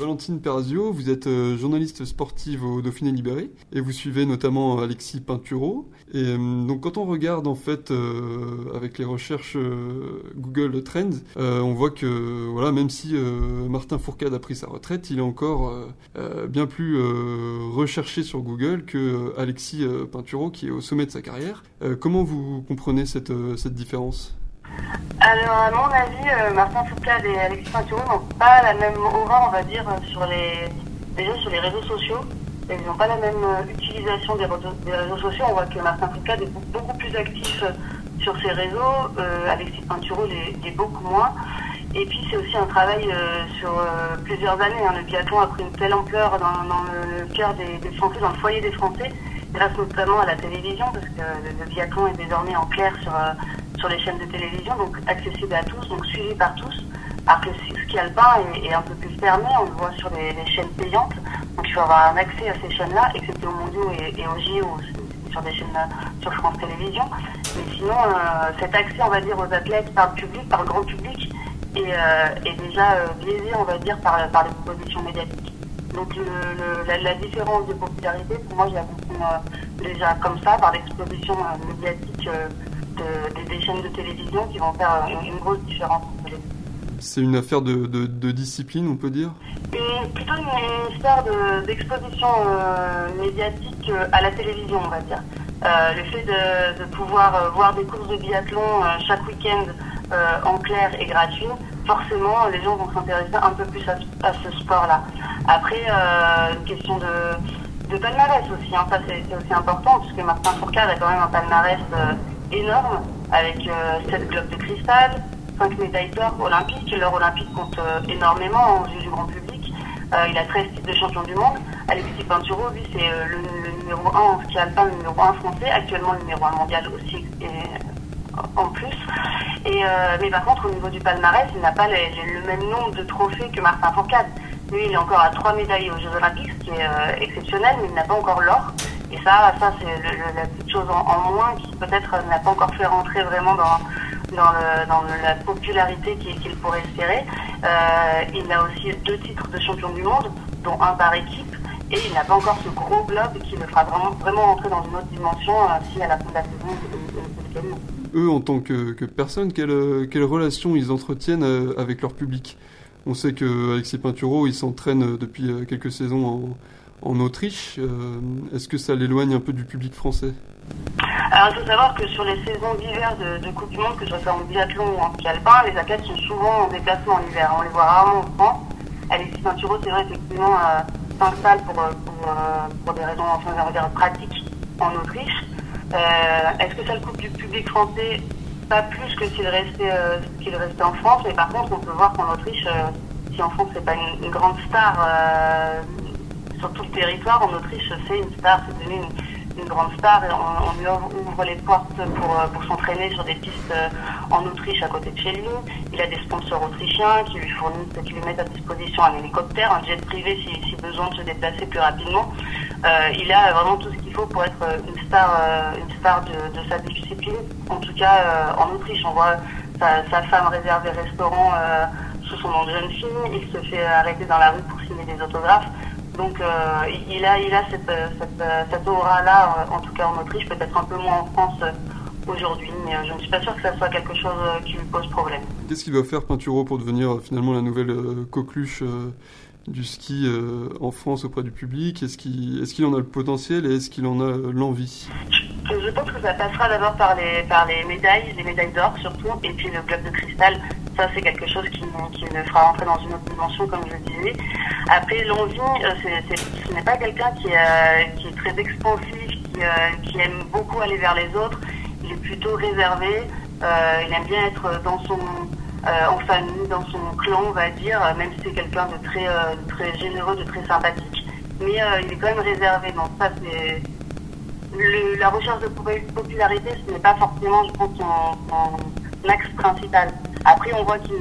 Valentine Perzio, vous êtes euh, journaliste sportive au Dauphiné Libéré et vous suivez notamment Alexis Pinturo. Et euh, quand on regarde en fait euh, avec les recherches euh, Google Trends, euh, on voit que voilà même si euh, Martin Fourcade a pris sa retraite, il est encore euh, euh, bien plus euh, recherché sur Google que euh, Alexis euh, Pinturo qui est au sommet de sa carrière. Euh, comment vous comprenez euh, cette différence? Alors, à mon avis, euh, Martin Fourcade et Alexis Pinturo n'ont pas la même aura, on va dire, sur les, déjà sur les réseaux sociaux. Ils n'ont pas la même euh, utilisation des réseaux, des réseaux sociaux. On voit que Martin Fourcade est beaucoup, plus actif euh, sur ses réseaux. Alexis Pinturo l'est beaucoup moins. Et puis, c'est aussi un travail sur plusieurs années. hein. Le biathlon a pris une telle ampleur dans, le cœur des, Français, dans le foyer des Français, grâce notamment à la télévision, parce que le, le biathlon est désormais en clair sur, sur les chaînes de télévision, donc accessible à tous, donc suivi par tous. Alors que le ski alpin est, est un peu plus fermé, on le voit sur les, chaînes payantes, donc il faut avoir un accès à ces chaînes-là, excepté aux mondiaux et, et aux JO, sur des chaînes sur France Télévisions. Mais sinon, euh, cet accès, on va dire, aux athlètes par le public, par le grand public, est, euh, déjà euh, biaisé, on va dire, par, par les propositions médiatiques. Donc le, le- la, différence de popularité, pour moi, je la comprends déjà comme ça, par l'exposition médiatique de- des, chaînes de télévision qui vont faire une, une grosse différence entre les deux. C'est une affaire de, de- de discipline, on peut dire? Une- plutôt une, une histoire de- d'exposition euh, médiatique euh, à la télévision, on va dire. Euh, le fait de, pouvoir voir des courses de biathlon chaque week-end euh, en clair et gratuit, forcément, les gens vont s'intéresser un peu plus à, ce- à ce sport-là. Après, euh, une question de, de palmarès aussi, hein, ça c'est aussi important, puisque Martin Fourcade a quand même un palmarès énorme, avec euh, 7 globes de cristal, 5 médailles d'or olympiques. L'or olympique compte euh, énormément aux yeux du grand public. Euh, il a 13 titres de champion du monde. Alexis Pinturo, lui, c'est euh, le, le numéro 1 en ski alpin, le numéro 1 français, actuellement le numéro 1 mondial aussi en plus. Et, mais par contre, au niveau du palmarès, il n'a pas le même nombre de trophées que Martin Fourcade. Lui, il est encore à 3 médailles aux Jeux Olympiques, ce qui est exceptionnel, mais il n'a pas encore l'or. Et ça, ça c'est la petite chose en, moins qui peut-être n'a pas encore fait rentrer vraiment dans, la popularité qu'il pourrait espérer. Euh, il a aussi deux titres de champion du monde, dont un par équipe, et il n'a pas encore ce gros globe qui le fera vraiment, vraiment entrer dans une autre dimension euh, si à la fin de la saison le gagne. eux, en tant que, que personnes, quelle, euh, quelle relation ils entretiennent euh, avec leur public? On sait Alexis Pinturo, il s'entraîne euh, depuis euh, quelques saisons en, en Autriche. Euh, Est-ce que ça l'éloigne un peu du public français? Alors il faut savoir que sur les saisons d'hiver de, Coupe du Monde, que ce soit en biathlon ou en ski alpin, les athlètes sont souvent en déplacement en hiver. On les voit rarement en France. Alexis Pinturo, c'est vrai, effectivement, euh, s'installe pour, euh, pour, euh, pour des raisons enfin, pratiques en Autriche. Est-ce que ça le coupe du public français Pas plus que s'il restait, euh, restait en France, mais par contre, on peut voir qu'en Autriche, si en France c'est pas une, grande star sur tout le territoire, en Autriche c'est une star, c'est devenu une, grande star et on, lui ouvre les portes pour, euh, pour s'entraîner sur des pistes euh, en Autriche à côté de chez lui. Il a des sponsors autrichiens qui lui fournissent, qui lui mettent à disposition un hélicoptère, un jet privé si, besoin de se déplacer plus rapidement. Euh, il a vraiment tout ce qu'il faut pour être une star, une star de, sa discipline. En tout cas, en Autriche, on voit sa, sa femme réserve des restaurants euh, sous son nom de jeune fille. Il se fait arrêter dans la rue pour signer des autographes. Donc, euh, il a, il a cette, euh, cette, euh, cette aura-là, en tout cas en Autriche, peut-être un peu moins en France aujourd'hui. Mais je ne suis pas sûre que ça soit quelque chose qui lui pose problème. Qu'est-ce qu'il doit faire Pinturo pour devenir finalement la nouvelle coqueluche du ski en France auprès du public? Est-ce qu'il est qu'il en a le potentiel et est-ce qu'il en a l'envie? Je je pense que ça passera d'abord par les, par les médailles, les médailles d'or surtout, et puis le globe de cristal. Ça, c'est quelque chose qui, qui le fera rentrer dans une autre dimension, comme je disais. Après, l'envie, euh, ce n'est pas quelqu'un qui, euh, qui est très expansif, qui, euh, qui aime beaucoup aller vers les autres. Il est plutôt réservé. il aime bien être dans son en famille, dans son clan, on va dire, même si c'est quelqu'un de très, très généreux, de très sympathique. Mais il est quand même réservé. Donc ça, c'est la recherche de popularité, ce n'est pas forcément, je pense, son, axe principal. Après, on voit qu'il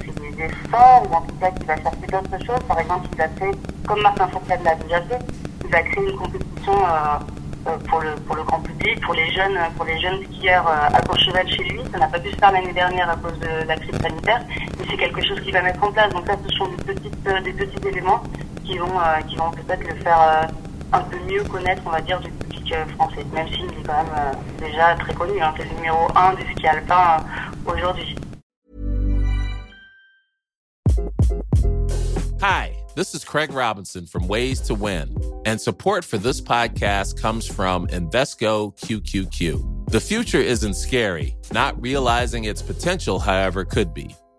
fait des efforts, ou en tout cas qu'il va chercher d'autres choses. Par exemple, il a fait, comme Martin Fourcade l'a déjà fait, il a créé une compétition euh, euh, pour, le, pour le grand public, pour les jeunes, pour les jeunes skieurs euh, à Courchevel chez lui. Ça n'a pas pu se faire l'année dernière à cause de la crise sanitaire, mais c'est quelque chose qu'il va mettre en place. Donc ça, ce sont des, petites, des petits éléments qui vont, qui vont peut-être le faire un peu mieux connaître, on va dire, public euh, français. Même s'il est quand même euh, déjà très connu, hein, c'est le numéro 1 du ski alpin euh, aujourd'hui. Hi, this is Craig Robinson from Ways to Win, and support for this podcast comes from Invesco QQQ. The future isn't scary, not realizing its potential, however, could be.